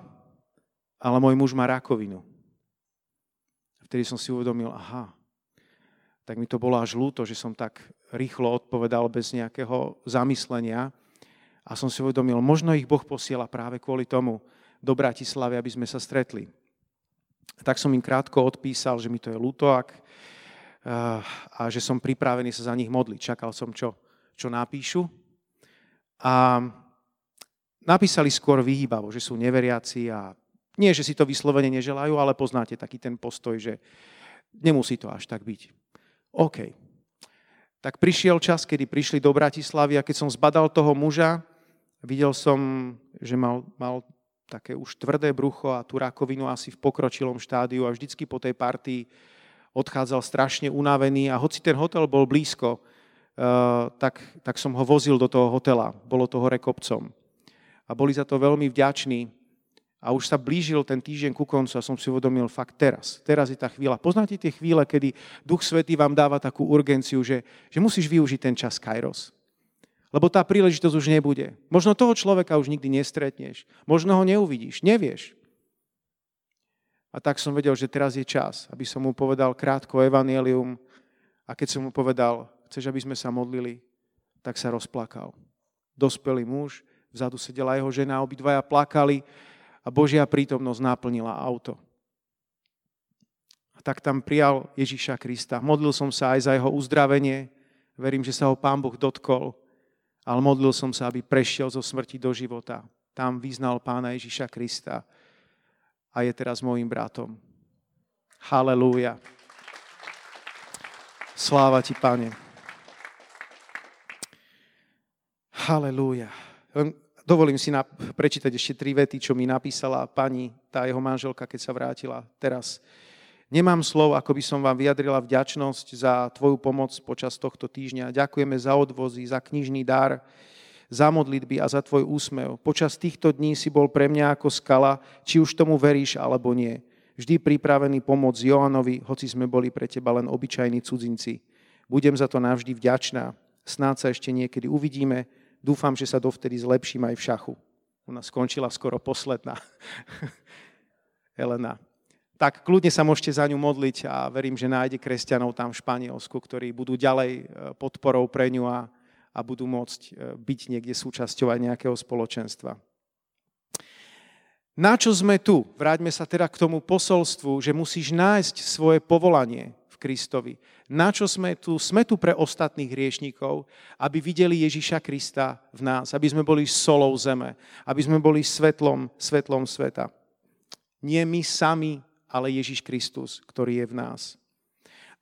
ale môj muž má rakovinu. Vtedy som si uvedomil, aha, tak mi to bolo až ľúto, že som tak rýchlo odpovedal bez nejakého zamyslenia. A som si uvedomil, možno ich Boh posiela práve kvôli tomu do Bratislavy, aby sme sa stretli. Tak som im krátko odpísal, že mi to je ľúto eh, a že som pripravený sa za nich modliť. Čakal som, čo, čo napíšu. A napísali skôr vyhýbavo, že sú neveriaci a nie, že si to vyslovene neželajú, ale poznáte taký ten postoj, že nemusí to až tak byť. OK. Tak prišiel čas, kedy prišli do Bratislavy a keď som zbadal toho muža, videl som, že mal, mal také už tvrdé brucho a tú rakovinu asi v pokročilom štádiu a vždycky po tej partii odchádzal strašne unavený a hoci ten hotel bol blízko, Uh, tak, tak som ho vozil do toho hotela. Bolo to hore kopcom. A boli za to veľmi vďační a už sa blížil ten týždeň ku koncu a som si uvedomil fakt teraz. Teraz je tá chvíľa. Poznáte tie chvíle, kedy Duch Svetý vám dáva takú urgenciu, že, že musíš využiť ten čas Kairos. Lebo tá príležitosť už nebude. Možno toho človeka už nikdy nestretneš. Možno ho neuvidíš. Nevieš. A tak som vedel, že teraz je čas, aby som mu povedal krátko evanelium. A keď som mu povedal, chceš, aby sme sa modlili, tak sa rozplakal. Dospelý muž, vzadu sedela jeho žena, obidvaja plakali a Božia prítomnosť naplnila auto. A tak tam prijal Ježíša Krista. Modlil som sa aj za jeho uzdravenie. Verím, že sa ho Pán Boh dotkol ale modlil som sa, aby prešiel zo smrti do života. Tam vyznal pána Ježiša Krista a je teraz môjim bratom. Halelúja. Sláva ti, pane. Halelúja. Dovolím si na, prečítať ešte tri vety, čo mi napísala pani, tá jeho manželka, keď sa vrátila teraz Nemám slov, ako by som vám vyjadrila vďačnosť za tvoju pomoc počas tohto týždňa. Ďakujeme za odvozy, za knižný dar, za modlitby a za tvoj úsmev. Počas týchto dní si bol pre mňa ako skala, či už tomu veríš alebo nie. Vždy pripravený pomôcť Joanovi, hoci sme boli pre teba len obyčajní cudzinci. Budem za to navždy vďačná. Snáď sa ešte niekedy uvidíme. Dúfam, že sa dovtedy zlepším aj v šachu. Ona skončila skoro posledná. Elena tak kľudne sa môžete za ňu modliť a verím, že nájde kresťanov tam v Španielsku, ktorí budú ďalej e, podporou pre ňu a, a budú môcť e, byť niekde súčasťou aj nejakého spoločenstva. Na čo sme tu? Vráťme sa teda k tomu posolstvu, že musíš nájsť svoje povolanie v Kristovi. Na čo sme tu? Sme tu pre ostatných hriešníkov, aby videli Ježiša Krista v nás, aby sme boli solou zeme, aby sme boli svetlom, svetlom sveta. Nie my sami ale Ježiš Kristus, ktorý je v nás.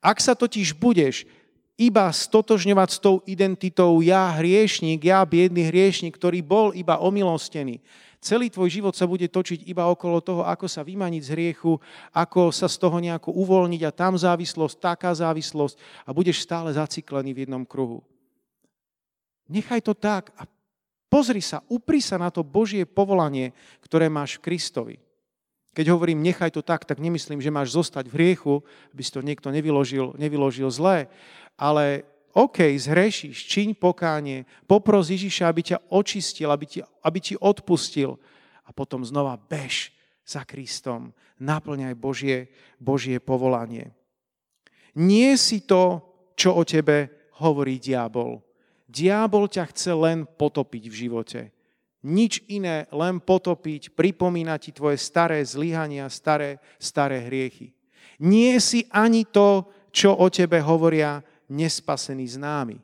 Ak sa totiž budeš iba stotožňovať s tou identitou ja hriešník, ja biedný hriešník, ktorý bol iba omilostený, celý tvoj život sa bude točiť iba okolo toho, ako sa vymaniť z hriechu, ako sa z toho nejako uvoľniť a tam závislosť, taká závislosť a budeš stále zaciklený v jednom kruhu. Nechaj to tak a pozri sa, upri sa na to Božie povolanie, ktoré máš v Kristovi. Keď hovorím nechaj to tak, tak nemyslím, že máš zostať v hriechu, aby si to niekto nevyložil, nevyložil zlé, ale OK, zhrešíš, čiň pokánie, popros Ježiša, aby ťa očistil, aby ti, aby ti odpustil a potom znova bež za Kristom, naplňaj Božie, Božie povolanie. Nie si to, čo o tebe hovorí diabol. Diabol ťa chce len potopiť v živote nič iné, len potopiť, pripomínať ti tvoje staré zlyhania, staré, staré hriechy. Nie si ani to, čo o tebe hovoria nespasení známi.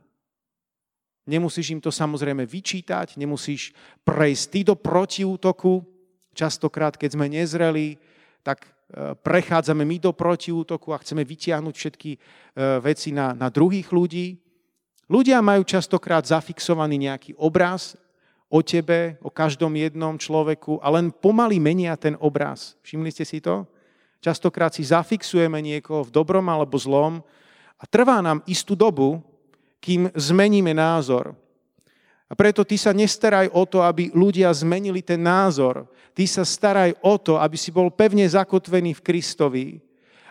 Nemusíš im to samozrejme vyčítať, nemusíš prejsť ty do protiútoku. Častokrát, keď sme nezreli, tak e, prechádzame my do protiútoku a chceme vytiahnuť všetky e, veci na, na druhých ľudí. Ľudia majú častokrát zafixovaný nejaký obraz o tebe, o každom jednom človeku a len pomaly menia ten obraz. Všimli ste si to? Častokrát si zafixujeme niekoho v dobrom alebo zlom a trvá nám istú dobu, kým zmeníme názor. A preto ty sa nestaraj o to, aby ľudia zmenili ten názor. Ty sa staraj o to, aby si bol pevne zakotvený v Kristovi,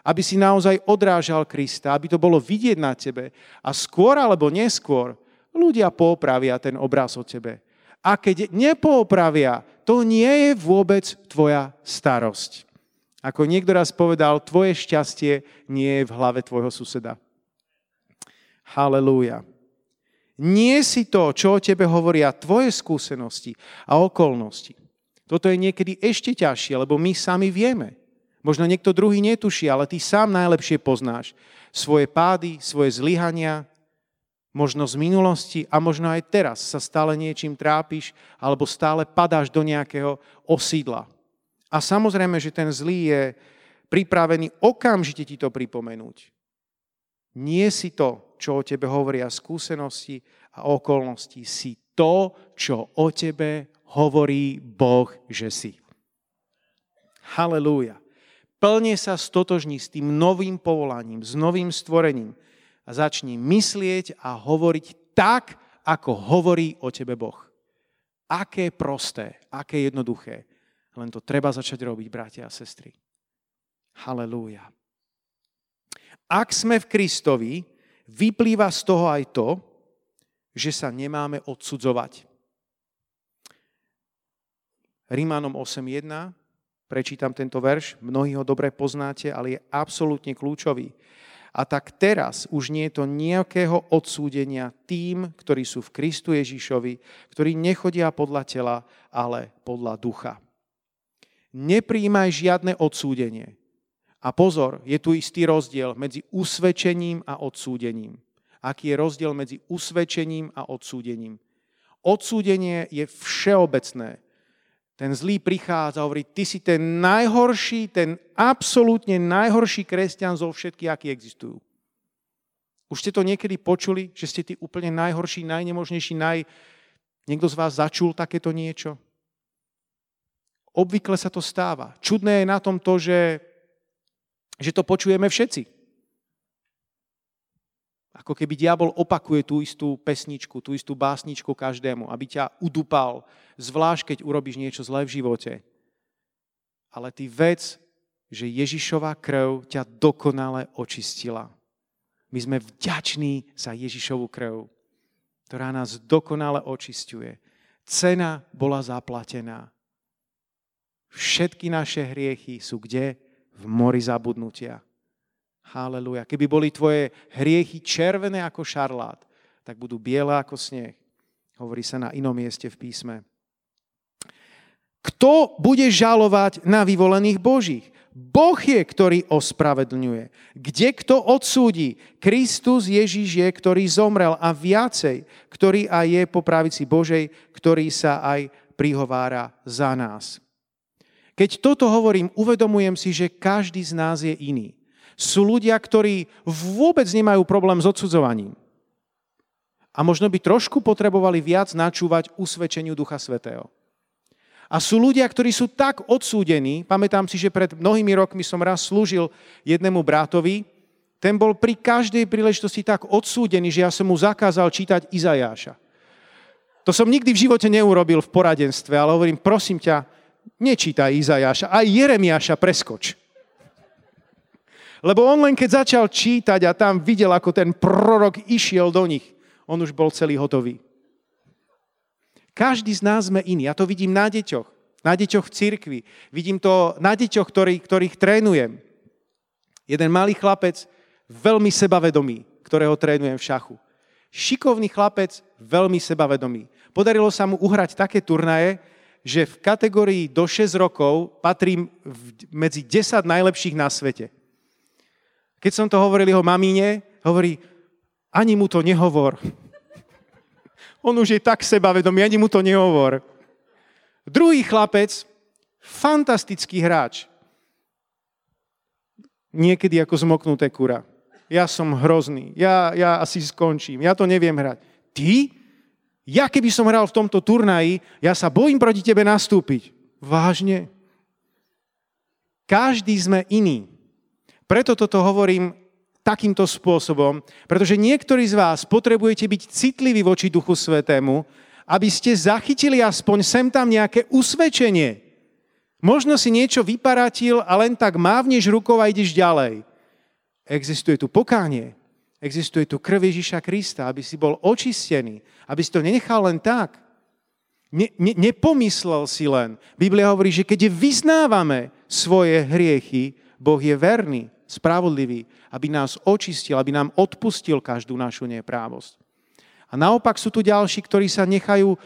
aby si naozaj odrážal Krista, aby to bolo vidieť na tebe. A skôr alebo neskôr ľudia popravia ten obraz o tebe. A keď nepoopravia, to nie je vôbec tvoja starosť. Ako niekto raz povedal, tvoje šťastie nie je v hlave tvojho suseda. Halelúja. Nie si to, čo o tebe hovoria tvoje skúsenosti a okolnosti. Toto je niekedy ešte ťažšie, lebo my sami vieme. Možno niekto druhý netuší, ale ty sám najlepšie poznáš svoje pády, svoje zlyhania, Možno z minulosti a možno aj teraz sa stále niečím trápiš alebo stále padáš do nejakého osídla. A samozrejme, že ten zlý je pripravený okamžite ti to pripomenúť. Nie si to, čo o tebe hovoria skúsenosti a okolnosti. Si to, čo o tebe hovorí Boh, že si. Halelúja. Plne sa stotožní s tým novým povolaním, s novým stvorením, a začni myslieť a hovoriť tak, ako hovorí o tebe Boh. Aké prosté, aké jednoduché. Len to treba začať robiť, bratia a sestry. Halelúja. Ak sme v Kristovi, vyplýva z toho aj to, že sa nemáme odsudzovať. Rímanom 8.1, prečítam tento verš, mnohí ho dobre poznáte, ale je absolútne kľúčový. A tak teraz už nie je to nejakého odsúdenia tým, ktorí sú v Kristu Ježišovi, ktorí nechodia podľa tela, ale podľa ducha. Nepríjmaj žiadne odsúdenie. A pozor, je tu istý rozdiel medzi usvedčením a odsúdením. Aký je rozdiel medzi usvedčením a odsúdením? Odsúdenie je všeobecné. Ten zlý prichádza a hovorí, ty si ten najhorší, ten absolútne najhorší kresťan zo všetkých, akí existujú. Už ste to niekedy počuli, že ste tí úplne najhorší, najnemožnejší, naj... Niekto z vás začul takéto niečo? Obvykle sa to stáva. Čudné je na tom to, že, že to počujeme všetci. Ako keby diabol opakuje tú istú pesničku, tú istú básničku každému, aby ťa udupal, zvlášť keď urobíš niečo zlé v živote. Ale ty vec, že Ježišová krv ťa dokonale očistila. My sme vďační za Ježišovú krv, ktorá nás dokonale očistuje. Cena bola zaplatená. Všetky naše hriechy sú kde? V mori zabudnutia. Haleluja. Keby boli tvoje hriechy červené ako šarlát, tak budú biele ako sneh. Hovorí sa na inom mieste v písme. Kto bude žalovať na vyvolených Božích? Boh je, ktorý ospravedlňuje. Kde kto odsúdi? Kristus Ježíš je, ktorý zomrel a viacej, ktorý aj je po pravici Božej, ktorý sa aj prihovára za nás. Keď toto hovorím, uvedomujem si, že každý z nás je iný sú ľudia, ktorí vôbec nemajú problém s odsudzovaním. A možno by trošku potrebovali viac načúvať usvedčeniu Ducha Svetého. A sú ľudia, ktorí sú tak odsúdení, pamätám si, že pred mnohými rokmi som raz slúžil jednému bratovi, ten bol pri každej príležitosti tak odsúdený, že ja som mu zakázal čítať Izajáša. To som nikdy v živote neurobil v poradenstve, ale hovorím, prosím ťa, nečítaj Izajáša, aj Jeremiáša preskoč. Lebo on len keď začal čítať a tam videl, ako ten prorok išiel do nich, on už bol celý hotový. Každý z nás sme iný. Ja to vidím na deťoch. Na deťoch v cirkvi. Vidím to na deťoch, ktorý, ktorých trénujem. Jeden malý chlapec, veľmi sebavedomý, ktorého trénujem v šachu. Šikovný chlapec, veľmi sebavedomý. Podarilo sa mu uhrať také turnaje, že v kategórii do 6 rokov patrím medzi 10 najlepších na svete. Keď som to hovoril jeho mamíne, hovorí, ani mu to nehovor. On už je tak sebavedomý, ani mu to nehovor. Druhý chlapec, fantastický hráč. Niekedy ako zmoknuté kura. Ja som hrozný, ja, ja asi skončím, ja to neviem hrať. Ty? Ja keby som hral v tomto turnaji, ja sa bojím proti tebe nastúpiť. Vážne? Každý sme iný. Preto toto hovorím takýmto spôsobom, pretože niektorí z vás potrebujete byť citliví voči Duchu Svetému, aby ste zachytili aspoň sem tam nejaké usvedčenie. Možno si niečo vyparatil a len tak mávneš rukou a ideš ďalej. Existuje tu pokánie, existuje tu krv Ježiša Krista, aby si bol očistený, aby si to nenechal len tak. Ne, ne, nepomyslel si len. Biblia hovorí, že keď vyznávame svoje hriechy, Boh je verný spravodlivý, aby nás očistil, aby nám odpustil každú našu neprávosť. A naopak sú tu ďalší, ktorí sa nechajú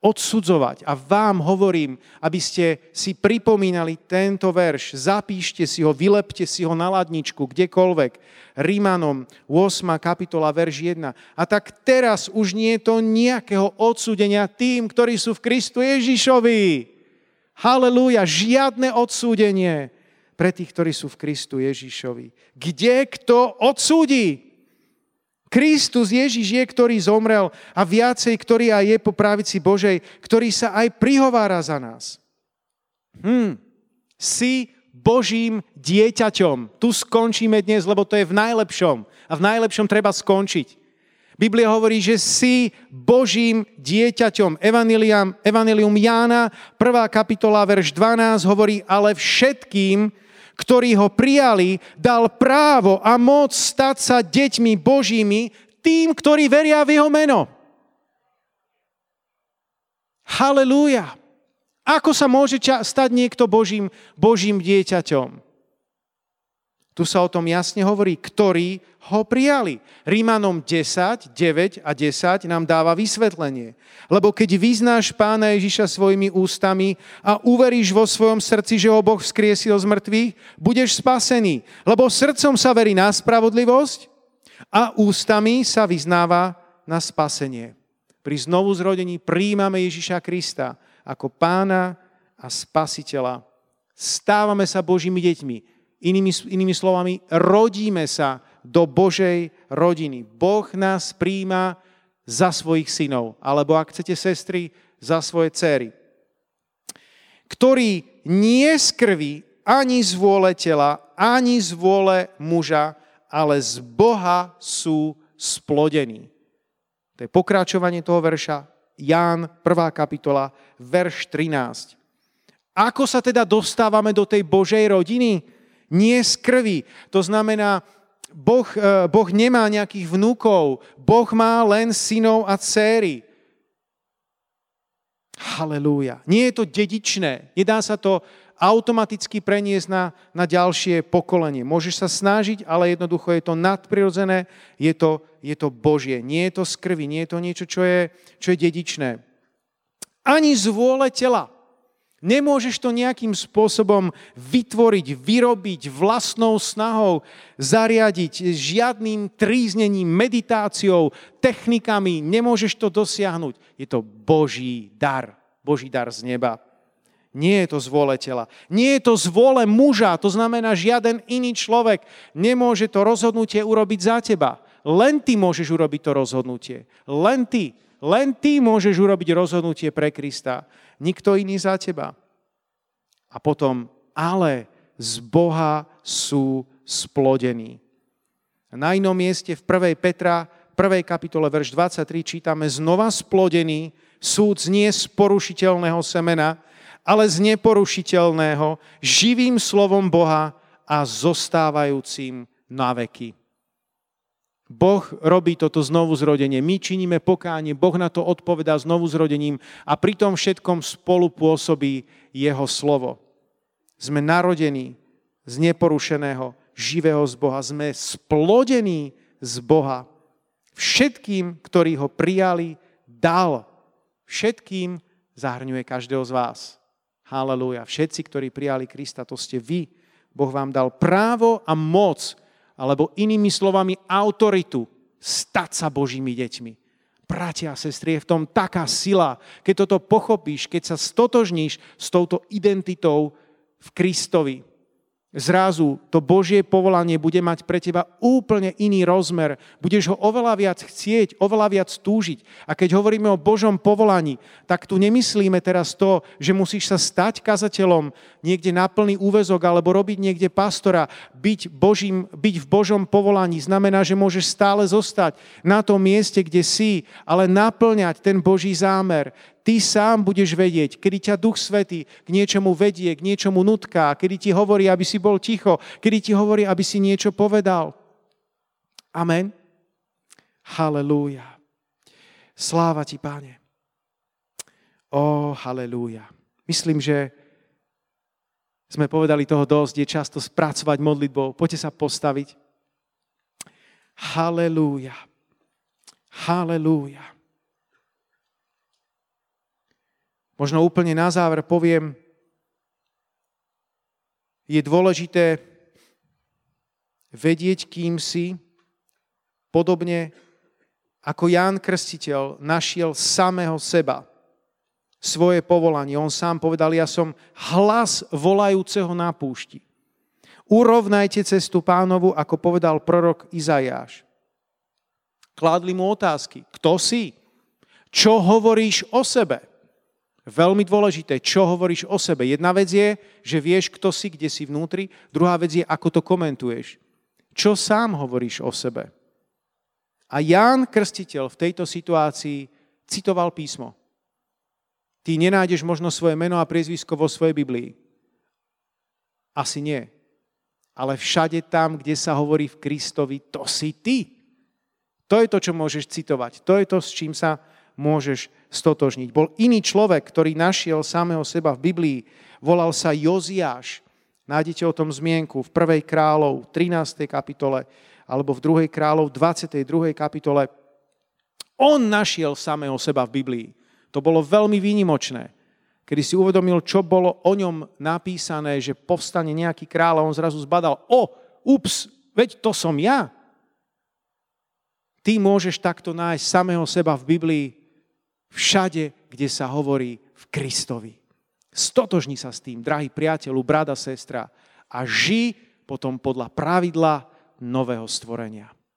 odsudzovať. A vám hovorím, aby ste si pripomínali tento verš, zapíšte si ho, vylepte si ho na ladničku, kdekoľvek. Rímanom 8. kapitola, verš 1. A tak teraz už nie je to nejakého odsúdenia tým, ktorí sú v Kristu Ježišovi. Halelúja, žiadne odsúdenie pre tých, ktorí sú v Kristu Ježišovi. Kde kto odsúdi? Kristus Ježiš je, ktorý zomrel a viacej, ktorý aj je po pravici Božej, ktorý sa aj prihovára za nás. Hm. Si Božím dieťaťom. Tu skončíme dnes, lebo to je v najlepšom. A v najlepšom treba skončiť. Biblia hovorí, že si Božím dieťaťom. Evangelium, Evangelium Jána, 1. kapitola, verš 12 hovorí, ale všetkým, ktorí ho prijali, dal právo a moc stať sa deťmi Božími tým, ktorí veria v jeho meno. Halelúja. Ako sa môže stať niekto Božím, Božím dieťaťom? Tu sa o tom jasne hovorí, ktorí ho prijali. Rímanom 10, 9 a 10 nám dáva vysvetlenie. Lebo keď vyznáš pána Ježiša svojimi ústami a uveríš vo svojom srdci, že ho Boh vzkriesil z mŕtvych, budeš spasený. Lebo srdcom sa verí na spravodlivosť a ústami sa vyznáva na spasenie. Pri znovu zrodení príjmame Ježiša Krista ako pána a spasiteľa. Stávame sa Božími deťmi. Inými, inými slovami, rodíme sa do Božej rodiny. Boh nás príjma za svojich synov, alebo ak chcete sestry, za svoje céry. Ktorí nie z krvi, ani z vôle tela, ani z vôle muža, ale z Boha sú splodení. To je pokračovanie toho verša Ján 1. kapitola, verš 13. Ako sa teda dostávame do tej Božej rodiny? Nie z krvi. To znamená, Boh, e, boh nemá nejakých vnúkov. Boh má len synov a céry. Halelúja. Nie je to dedičné. Nedá sa to automaticky preniesť na, na ďalšie pokolenie. Môžeš sa snažiť, ale jednoducho je to nadprirodzené, je to, je to Božie. Nie je to z krvi, nie je to niečo, čo je, čo je dedičné. Ani z vôle tela. Nemôžeš to nejakým spôsobom vytvoriť, vyrobiť vlastnou snahou, zariadiť žiadnym tríznením, meditáciou, technikami. Nemôžeš to dosiahnuť. Je to Boží dar. Boží dar z neba. Nie je to z vôle tela. Nie je to z vôle muža, to znamená, žiaden iný človek nemôže to rozhodnutie urobiť za teba. Len ty môžeš urobiť to rozhodnutie. Len ty. Len ty môžeš urobiť rozhodnutie pre Krista. Nikto iný za teba. A potom, ale z Boha sú splodení. Na inom mieste v 1. Petra, 1. kapitole, verš 23 čítame, znova splodený, súd nie z porušiteľného semena, ale z neporušiteľného, živým slovom Boha a zostávajúcim na veky. Boh robí toto znovu zrodenie. My činíme pokánie, Boh na to odpovedá znovu zrodením a pri tom všetkom spolu pôsobí Jeho slovo. Sme narodení z neporušeného, živého z Boha. Sme splodení z Boha. Všetkým, ktorí ho prijali, dal. Všetkým zahrňuje každého z vás. Halelúja. Všetci, ktorí prijali Krista, to ste vy. Boh vám dal právo a moc, alebo inými slovami autoritu, stať sa Božími deťmi. Bratia a sestry, je v tom taká sila, keď toto pochopíš, keď sa stotožníš s touto identitou v Kristovi zrazu to Božie povolanie bude mať pre teba úplne iný rozmer. Budeš ho oveľa viac chcieť, oveľa viac túžiť. A keď hovoríme o Božom povolaní, tak tu nemyslíme teraz to, že musíš sa stať kazateľom niekde na plný úvezok alebo robiť niekde pastora. Byť, Božím, byť v Božom povolaní znamená, že môžeš stále zostať na tom mieste, kde si, ale naplňať ten Boží zámer ty sám budeš vedieť, kedy ťa Duch Svetý k niečomu vedie, k niečomu nutká, kedy ti hovorí, aby si bol ticho, kedy ti hovorí, aby si niečo povedal. Amen. Halelúja. Sláva ti, páne. Ó, halelúja. Myslím, že sme povedali toho dosť, je často spracovať modlitbou. Poďte sa postaviť. Halelúja. Halelúja. Možno úplne na záver poviem, je dôležité vedieť, kým si, podobne ako Ján Krstiteľ našiel samého seba, svoje povolanie. On sám povedal, ja som hlas volajúceho na púšti. Urovnajte cestu pánovu, ako povedal prorok Izajáš. Kládli mu otázky. Kto si? Čo hovoríš o sebe? Veľmi dôležité, čo hovoríš o sebe. Jedna vec je, že vieš, kto si, kde si vnútri. Druhá vec je, ako to komentuješ. Čo sám hovoríš o sebe. A Ján Krstiteľ v tejto situácii citoval písmo. Ty nenájdeš možno svoje meno a priezvisko vo svojej Biblii. Asi nie. Ale všade tam, kde sa hovorí v Kristovi, to si ty. To je to, čo môžeš citovať. To je to, s čím sa môžeš stotožniť. Bol iný človek, ktorý našiel samého seba v Biblii. Volal sa Joziáš. Nájdete o tom zmienku v 1. kráľov 13. kapitole alebo v 2. kráľov 22. kapitole. On našiel samého seba v Biblii. To bolo veľmi výnimočné. Kedy si uvedomil, čo bolo o ňom napísané, že povstane nejaký kráľ a on zrazu zbadal, o, ups, veď to som ja. Ty môžeš takto nájsť samého seba v Biblii všade, kde sa hovorí v Kristovi. Stotožni sa s tým, drahý priateľu, brada, sestra, a ži potom podľa pravidla nového stvorenia.